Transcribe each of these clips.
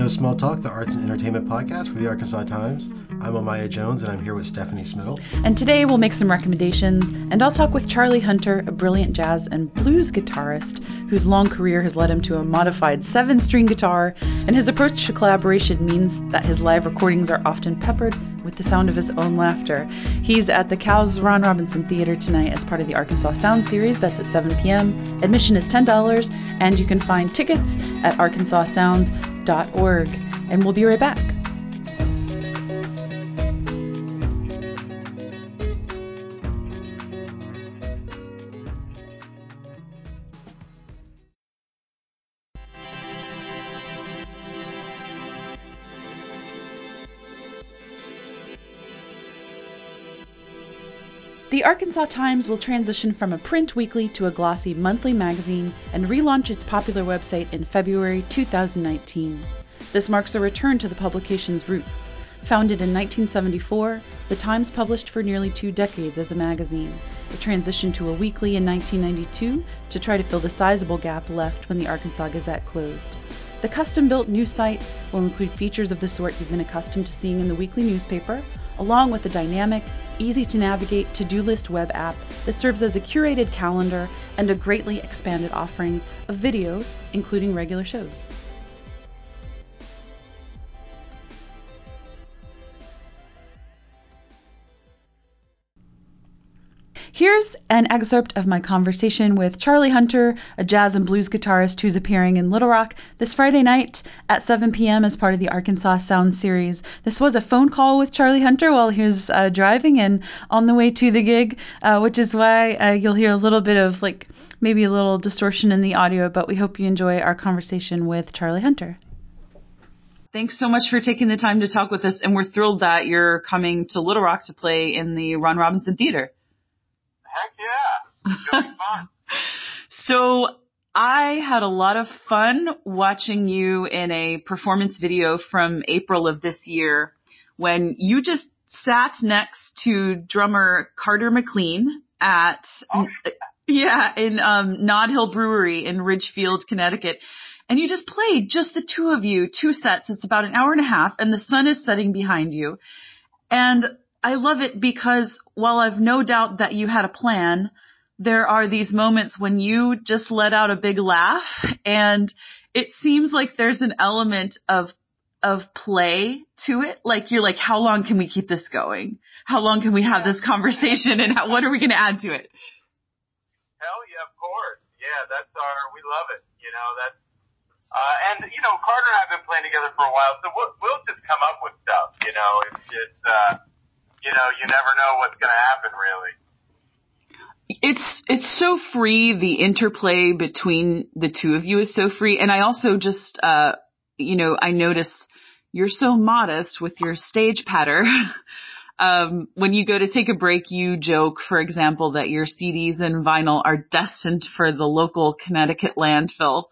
No Small Talk, the arts and entertainment podcast for the Arkansas Times. I'm Amaya Jones, and I'm here with Stephanie Smittle. And today we'll make some recommendations, and I'll talk with Charlie Hunter, a brilliant jazz and blues guitarist whose long career has led him to a modified seven string guitar, and his approach to collaboration means that his live recordings are often peppered with the sound of his own laughter. He's at the CALS Ron Robinson Theater tonight as part of the Arkansas Sound Series. That's at 7 p.m. Admission is $10, and you can find tickets at arkansassounds.com and we'll be right back. The Arkansas Times will transition from a print weekly to a glossy monthly magazine and relaunch its popular website in February 2019. This marks a return to the publication's roots. Founded in 1974, the Times published for nearly two decades as a magazine. It transitioned to a weekly in 1992 to try to fill the sizable gap left when the Arkansas Gazette closed. The custom built new site will include features of the sort you've been accustomed to seeing in the weekly newspaper, along with a dynamic, easy to navigate to do list web app that serves as a curated calendar and a greatly expanded offerings of videos, including regular shows. Here's an excerpt of my conversation with Charlie Hunter, a jazz and blues guitarist who's appearing in Little Rock this Friday night at 7 p.m. as part of the Arkansas Sound Series. This was a phone call with Charlie Hunter while he was uh, driving and on the way to the gig, uh, which is why uh, you'll hear a little bit of like maybe a little distortion in the audio, but we hope you enjoy our conversation with Charlie Hunter. Thanks so much for taking the time to talk with us, and we're thrilled that you're coming to Little Rock to play in the Ron Robinson Theater. Heck yeah. It's going fun. so I had a lot of fun watching you in a performance video from April of this year when you just sat next to drummer Carter McLean at Oh, yeah, in um Nod Hill Brewery in Ridgefield, Connecticut. And you just played just the two of you, two sets. It's about an hour and a half and the sun is setting behind you. And I love it because while I've no doubt that you had a plan, there are these moments when you just let out a big laugh and it seems like there's an element of of play to it. Like you're like, how long can we keep this going? How long can we have this conversation and how, what are we going to add to it? Hell yeah, of course. Yeah, that's our, we love it. You know, that's, uh, and you know, Carter and I have been playing together for a while, so we'll, we'll just come up with stuff, you know, it's just, uh, you know, you never know what's gonna happen really. It's it's so free. The interplay between the two of you is so free, and I also just uh, you know I notice you're so modest with your stage patter. um, when you go to take a break, you joke, for example, that your CDs and vinyl are destined for the local Connecticut landfill.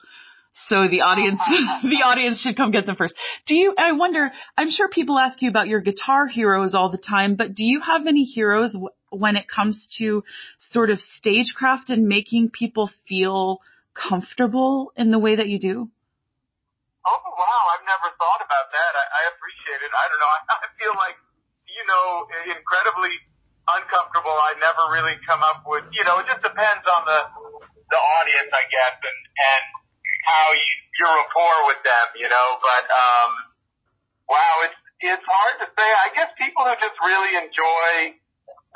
So the audience, the audience should come get them first. Do you, I wonder, I'm sure people ask you about your guitar heroes all the time, but do you have any heroes w- when it comes to sort of stagecraft and making people feel comfortable in the way that you do? Oh wow, I've never thought about that. I, I appreciate it. I don't know. I, I feel like, you know, incredibly uncomfortable. I never really come up with, you know, it just depends on the, the audience, I guess, and, and how you, your rapport with them, you know, but, um, wow, it's, it's hard to say. I guess people who just really enjoy,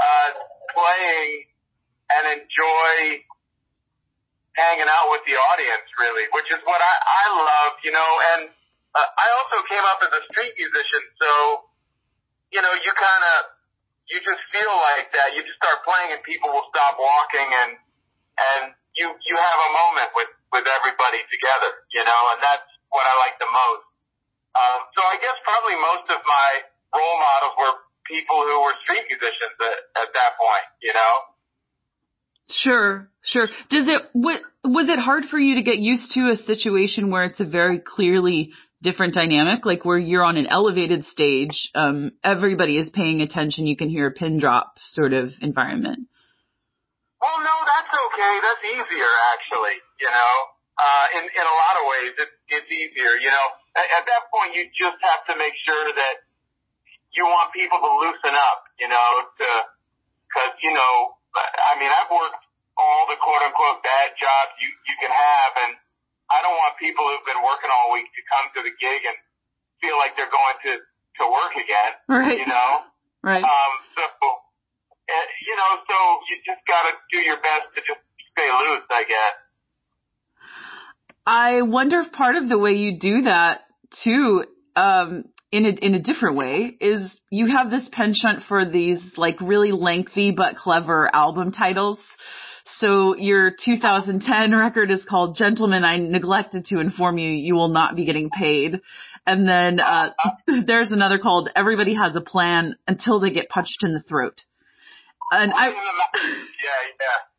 uh, playing and enjoy hanging out with the audience really, which is what I, I love, you know, and uh, I also came up as a street musician, so, you know, you kind of, you just feel like that. You just start playing and people will stop walking and, and you, you have a moment with, with everybody together, you know, and that's what I like the most. Um, so I guess probably most of my role models were people who were street musicians at, at that point, you know? Sure, sure. Does it what was it hard for you to get used to a situation where it's a very clearly different dynamic, like where you're on an elevated stage, um, everybody is paying attention, you can hear a pin drop sort of environment. Well, no, that's okay. That's easier, actually. You know, uh, in in a lot of ways, it, it's easier. You know, at, at that point, you just have to make sure that you want people to loosen up. You know, to because you know, I mean, I've worked all the quote unquote bad jobs you you can have, and I don't want people who've been working all week to come to the gig and feel like they're going to to work again. Right. You know. Right. Um. So, uh, you know, so you just got to do your best to just I guess. I wonder if part of the way you do that too, um, in a, in a different way is you have this penchant for these like really lengthy but clever album titles. So your 2010 record is called Gentlemen, I neglected to inform you, you will not be getting paid. And then, uh, there's another called Everybody Has a Plan until they get punched in the throat. And I, yeah, yeah.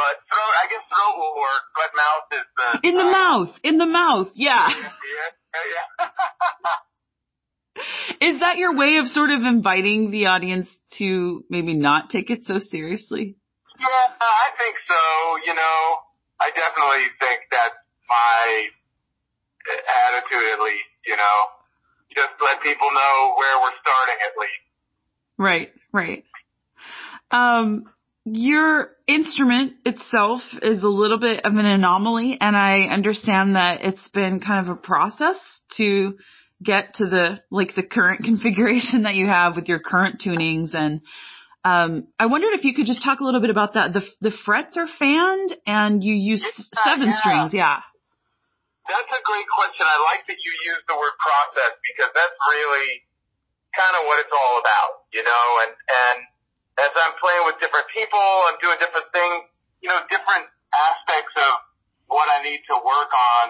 But throat, I guess throat will work, but mouth is the. in the uh, mouth, in the mouth, yeah. Yeah, yeah, yeah. Is that your way of sort of inviting the audience to maybe not take it so seriously? yeah, I think so. You know, I definitely think that's my attitude, at least. You know, just let people know where we're starting, at least. Right, right. Um, your instrument itself is a little bit of an anomaly, and I understand that it's been kind of a process to get to the like the current configuration that you have with your current tunings and um, I wondered if you could just talk a little bit about that. The the frets are fanned and you use seven yeah. strings, yeah. That's a great question. I like that you use the word process because that's really kind of what it's all about, you know, and, and as I'm playing with different people, I'm doing different things, you know, different aspects of what I need to work on,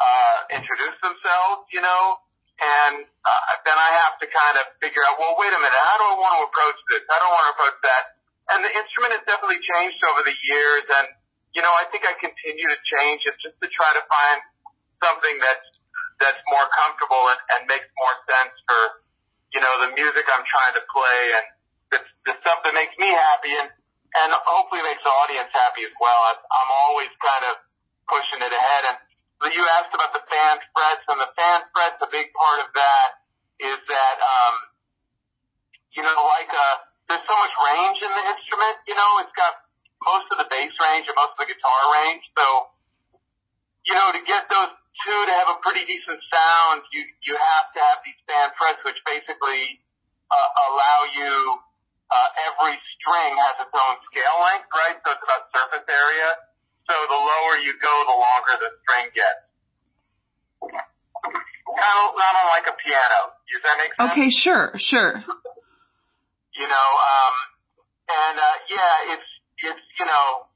uh, introduce themselves, you know, and, uh, then I have to kind of figure out, well, wait a minute, how do I want to approach this? I want to approach that? And the instrument has definitely changed over the years and, you know, I think I continue to change it just to try to find something that's that's more comfortable and, and makes more sense for you know the music I'm trying to play and the, stuff that makes me happy and and hopefully makes the audience happy as well. I'm always kind of pushing it ahead. And you asked about the fan frets, and the fan frets, a big part of that is that um, you know like uh, there's so much range in the instrument. You know, it's got most of the bass range and most of the guitar range, so you know, to get those two to have a pretty decent sound, you you have to have these fan frets, which basically uh, allow you. Uh, every string has its own scale length, right? So it's about surface area. So the lower you go, the longer the string gets. Kind of not unlike a piano. Does that make sense? Okay, sure, sure. you know, um, and uh, yeah, it's it's you know,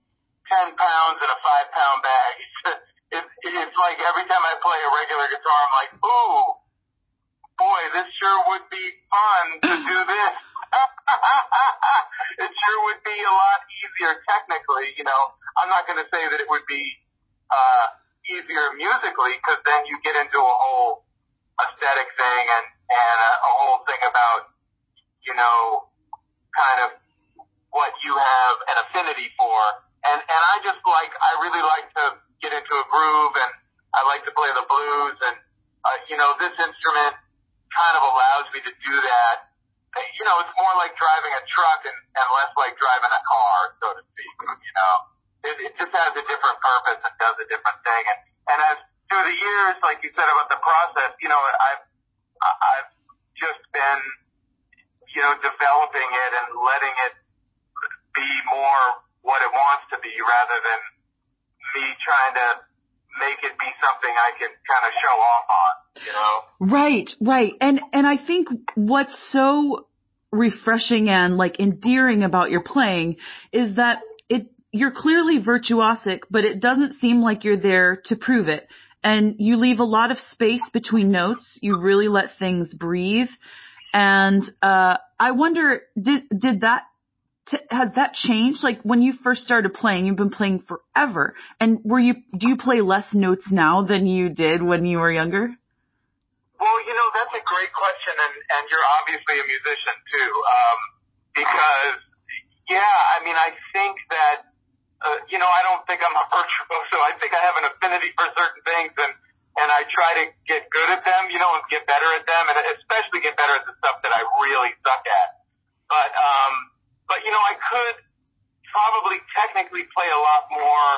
ten pounds in a five pound bag. It's it's like every time I play a regular guitar, I'm like, ooh, boy, this sure would be fun to do this. it sure would be a lot easier technically. You know, I'm not going to say that it would be uh, easier musically because then you get into a whole aesthetic thing and and a, a whole thing about you know kind of what you have an affinity for. And and I just like I really like to get into a groove and I like to play the blues and uh, you know this instrument kind of allows me to do that. You know, it's more like driving a truck and, and less like driving a car, so to speak. You know, it, it just has a different purpose and does a different thing. And and as through the years, like you said about the process, you know, I've I've just been you know developing it and letting it be more what it wants to be rather than me trying to make it be something I can kind of show off on, know? Right, right. And and I think what's so refreshing and like endearing about your playing is that it you're clearly virtuosic, but it doesn't seem like you're there to prove it. And you leave a lot of space between notes. You really let things breathe. And uh I wonder did did that has that changed? Like when you first started playing, you've been playing forever. And were you do you play less notes now than you did when you were younger? Well, you know, that's a great question, and, and you're obviously a musician too, um, because, yeah, I mean, I think that uh, you know, I don't think I'm a virtuoso. I think I have an affinity for certain things, and and I try to get good at them, you know, and get better at them, and especially get better at the stuff that I really suck at. But um, but you know, I could probably technically play a lot more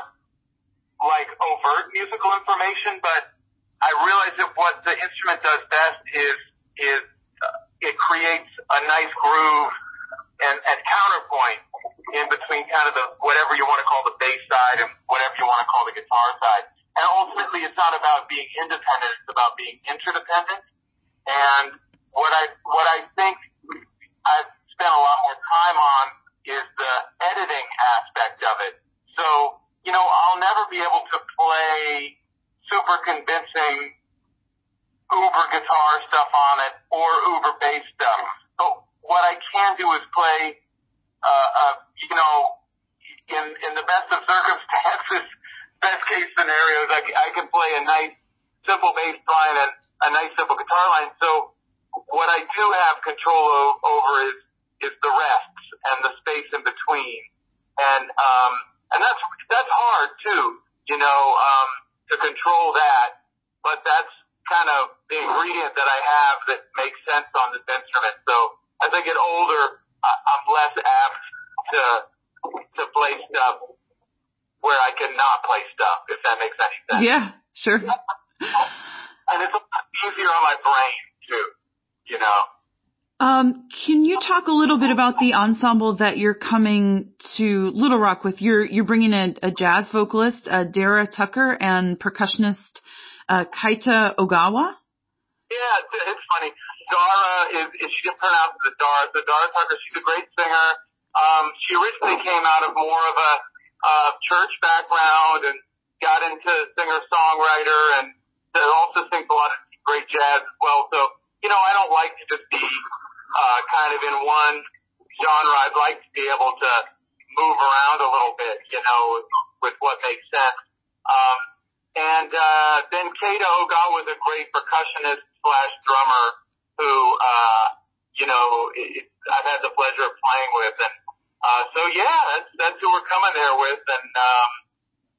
like overt musical information, but I realize that what the instrument does best is is uh, it creates a nice groove and, and counterpoint in between kind of the whatever you want to call the bass side and whatever you want to call the guitar side. And ultimately, it's not about being independent; it's about being interdependent. And what I what I think I've spent a lot more time on is the editing aspect of it. So you know, I'll never be able to play super convincing uber guitar stuff on it or uber bass stuff. But what I can do is play, uh, uh, you know, in, in the best of circumstances, best case scenarios, I, I can play a nice simple bass line and a nice simple guitar line. So what I do have control o- over is, is the rests and the space in between. And, um, and that's, that's hard too, you know, um, to control that, but that's kind of the ingredient that I have that makes sense on this instrument. So as I get older, I, I'm less apt to to play stuff where I can not play stuff, if that makes any sense. Yeah, sure. and it's a lot easier on my brain too, you know. Um, can you talk a little bit about the ensemble that you're coming to Little Rock with? You're you're bringing a, a jazz vocalist, uh, Dara Tucker, and percussionist uh, Keita Ogawa. Yeah, it's, funny. Dara is, is she gets pronounced as Dara. So Dara Tucker, she's a great singer. Um, she originally came out of more of a uh, church background and got into singer songwriter and also sings a lot of great jazz as well. So you know, I don't like to just uh, kind of in one genre. I'd like to be able to move around a little bit, you know, with what makes sense. Um, and uh, then Keita Ogawa was a great percussionist slash drummer who, uh, you know, it, I've had the pleasure of playing with. And uh, so, yeah, that's, that's who we're coming there with. And um,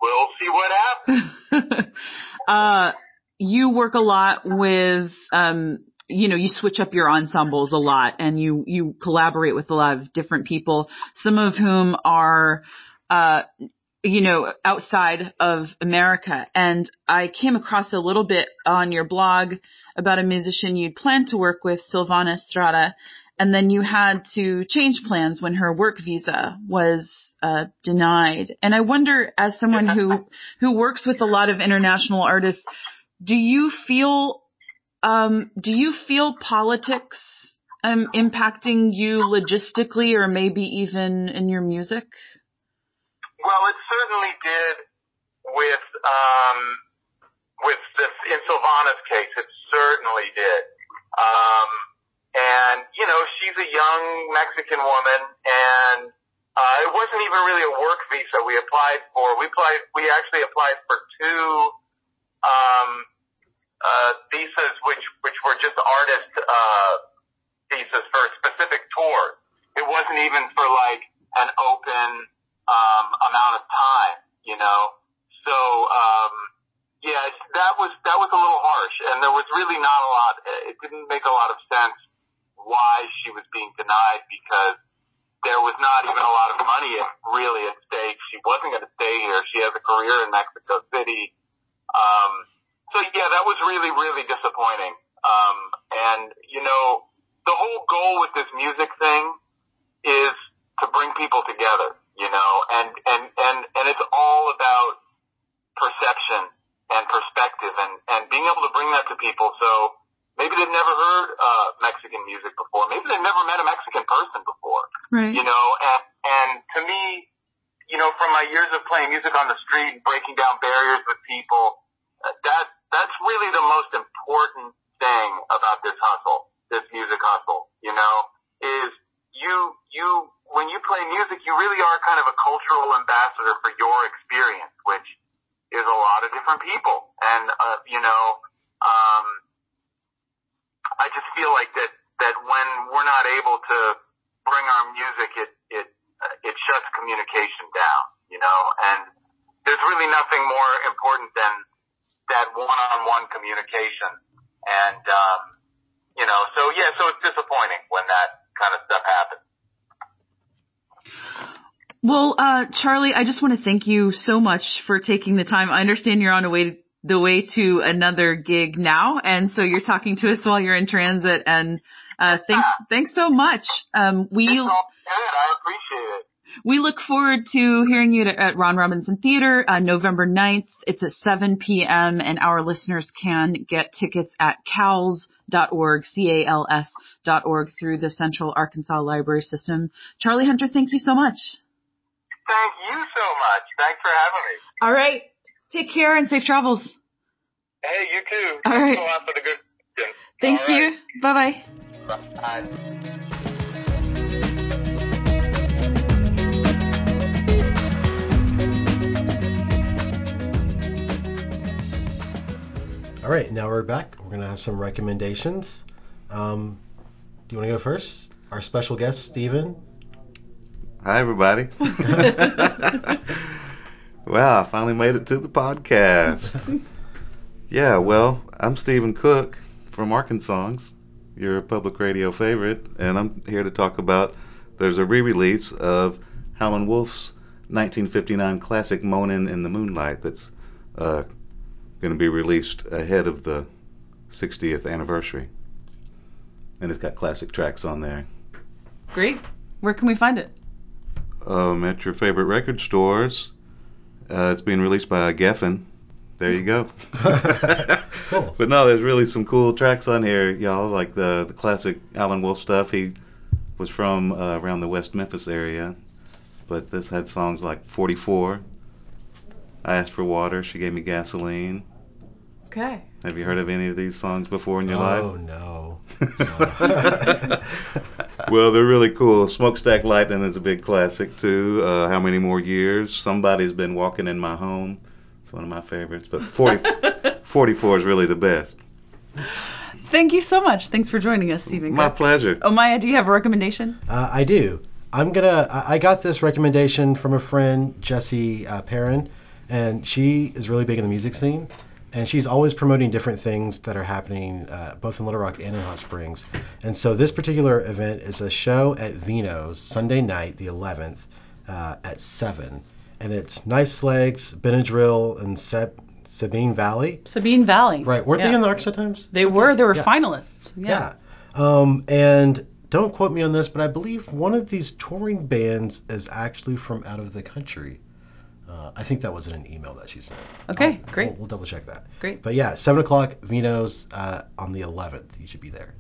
we'll see what happens. uh, you work a lot with um, you know, you switch up your ensembles a lot and you, you collaborate with a lot of different people, some of whom are, uh, you know, outside of America. And I came across a little bit on your blog about a musician you'd planned to work with, Silvana Estrada, and then you had to change plans when her work visa was uh, denied. And I wonder, as someone who who works with a lot of international artists, do you feel um, do you feel politics um, impacting you logistically or maybe even in your music? Well, it certainly did with um, with this in Silvana's case. It certainly did. Um, and you know, she's a young Mexican woman, and uh, it wasn't even really a work visa we applied for. We applied. We actually applied for two. Um, uh, visas, which which were just artist uh, visas for a specific tours. It wasn't even for like an open um, amount of time, you know. So um, yeah, that was that was a little harsh, and there was really not a lot. It didn't make a lot of sense why she was being denied because there was not even a lot of money really at stake. She wasn't going to stay here. She has a career in Mexico City. That was really, really disappointing. Um, and you know, the whole goal with this music thing is to bring people together, you know, and, and, and, and it's all about perception and perspective and, and being able to bring that to people. So maybe they've never heard, uh, Mexican music before. Maybe they've never met a Mexican person before, right. you know, and, and to me, you know, from my years of playing music on the street and breaking down barriers with people, that that's really the most important thing about this hustle, this music hustle, you know, is you, you, when you play music, you really are kind of a cultural ambassador for your experience, which is a lot of different people. And, uh, you know, um, I just feel like that, that when we're not able to bring our music, it, it, uh, it shuts communication down, you you know, and there's really nothing more important than that one-on-one communication. And, um, you know, so yeah, so it's disappointing when that kind of stuff happens. Well, uh, Charlie, I just want to thank you so much for taking the time. I understand you're on a way the way to another gig now, and so you're talking to us while you're in transit. And uh, thanks, thanks so much. Um, we It's all good. I appreciate it. We look forward to hearing you at, Ron Robinson Theater uh, November 9th. It's at 7 p.m. and our listeners can get tickets at cals.org, C-A-L-S dot org through the Central Arkansas Library System. Charlie Hunter, thank you so much. Thank you so much. Thanks for having me. All right. Take care and safe travels. Hey, you too. All right. Thanks a lot for the good. Thank All you. Bye bye. right. Bye. All right, now we're back. We're gonna have some recommendations. Um, do you want to go first? Our special guest, Steven. Hi, everybody. wow, I finally made it to the podcast. yeah, well, I'm Stephen Cook from Arkansas, your public radio favorite, and I'm here to talk about there's a re release of Howlin' Wolf's 1959 classic Moanin' in the Moonlight that's uh, going to be released ahead of the 60th anniversary. And it's got classic tracks on there. Great. Where can we find it? um, at your favorite record stores. Uh, it's being released by Geffen. There you go. Cool. But no, there's really some cool tracks on here, y'all. Like the the classic Howlin' Wolf stuff. He was from uh, around the West Memphis area, but this had songs like 44. I asked for water. She gave me gasoline. Okay. Have you heard of any of these songs before in your life? oh no. well, they're really cool. Smokestack Lightning is a big classic too. Uh, How many more years? Somebody's been walking in my home. It's one of my favorites. But 40, 44 is really the best. Thank you so much. Thanks for joining us, Stephen. My Cook. pleasure. Oh, Maya, do you have a recommendation? Uh, I do. I'm gonna. I I got this recommendation from a friend, Jesse uh, Perrin, and she is really big in the music scene, and she's always promoting different things that are happening uh, both in Little Rock and in Hot Springs. And so this particular event is a show at Vino's Sunday night, the 11th, uh, at seven, and it's Nice Legs, Benadryl, and Seb- Sabine Valley. Sabine Valley. Right? Weren't Yeah. they in the Arkansas Times? They were. They were Yeah. finalists. Yeah. Um, and don't quote me on this, but I believe one of these touring bands is actually from out of the country. Uh, I think that was in an email that she sent. Okay, I'll- great. We'll, we'll double check that. Great. But yeah, seven o'clock Vino's uh, on the 11th. You should be there.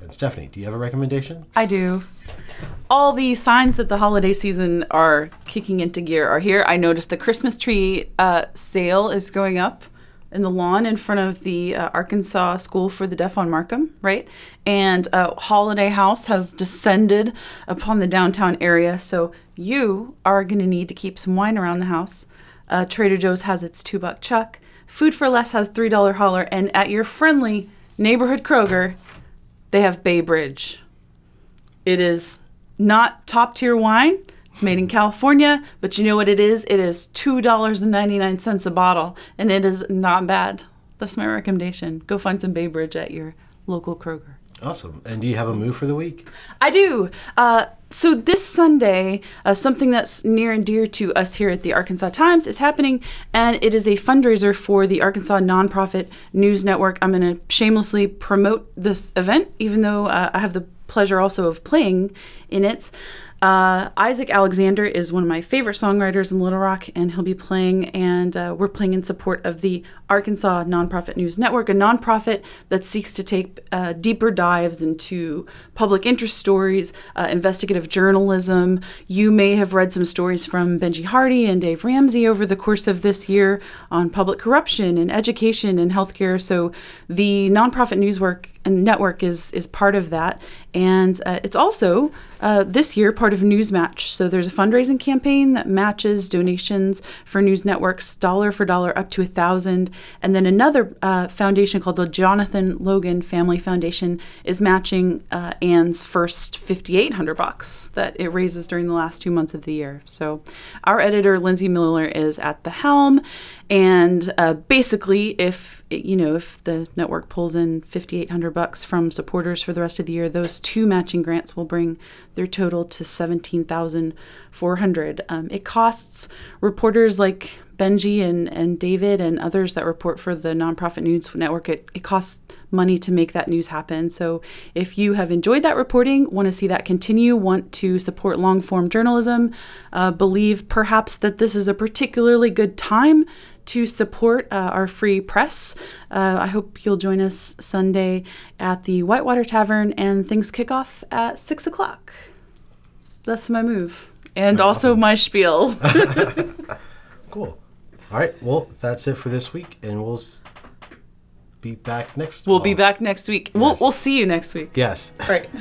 And Stephanie, do you have a recommendation? I do. All the signs that the holiday season are kicking into gear are here. I noticed the Christmas tree uh, sale is going up in the lawn in front of the uh, Arkansas School for the Deaf on Markham, right? And uh, Holiday House has descended upon the downtown area, so you are going to need to keep some wine around the house. Uh, Trader Joe's has its two buck chuck. Food for Less has three dollar holler, and at your friendly neighborhood Kroger, they have Bay Bridge. It is not top tier wine. It's made in California, but you know what it is? It is $2.99 a bottle, and it is not bad. That's my recommendation. Go find some Bay Bridge at your local Kroger. Awesome. And do you have a move for the week? I do. Uh, so this Sunday, uh, something that's near and dear to us here at the Arkansas Times is happening, and it is a fundraiser for the Arkansas Nonprofit News Network. I'm going to shamelessly promote this event, even though uh, I have the pleasure also of playing in it. Uh, Isaac Alexander is one of my favorite songwriters in Little Rock, and he'll be playing, and uh, we're playing in support of the Arkansas Nonprofit News Network, a nonprofit that seeks to take uh, deeper dives into public interest stories, uh, investigative journalism. You may have read some stories from Benji Hardy and Dave Ramsey over the course of this year on public corruption and education and healthcare. So the nonprofit news work network is is part of that, and uh, it's also uh, this year part part of Newsmatch. So there's a fundraising campaign that matches donations for news networks dollar for dollar up to a thousand, and then another uh, foundation called the Jonathan Logan Family Foundation is matching uh, Anne's first 5,800 bucks that it raises during the last two months of the year. So our editor Lindsey Millar is at the helm, and uh, basically, if you know if the network pulls in 5,800 bucks from supporters for the rest of the year, those two matching grants will bring their total to 17,400. Um, it costs reporters like Benji and, and David and others that report for the nonprofit news network. It, it costs money to make that news happen. So if you have enjoyed that reporting, want to see that continue, want to support long form journalism, uh, believe perhaps that this is a particularly good time to support uh, our free press. Uh, I hope you'll join us Sunday at the Whitewater Tavern, and things kick off at 6 o'clock. That's my move. And also my spiel. cool. All right. Well, that's it for this week, and we'll s- be back next. we'll be back next week. We'll, Yes. we'll see you next week. Yes. All right.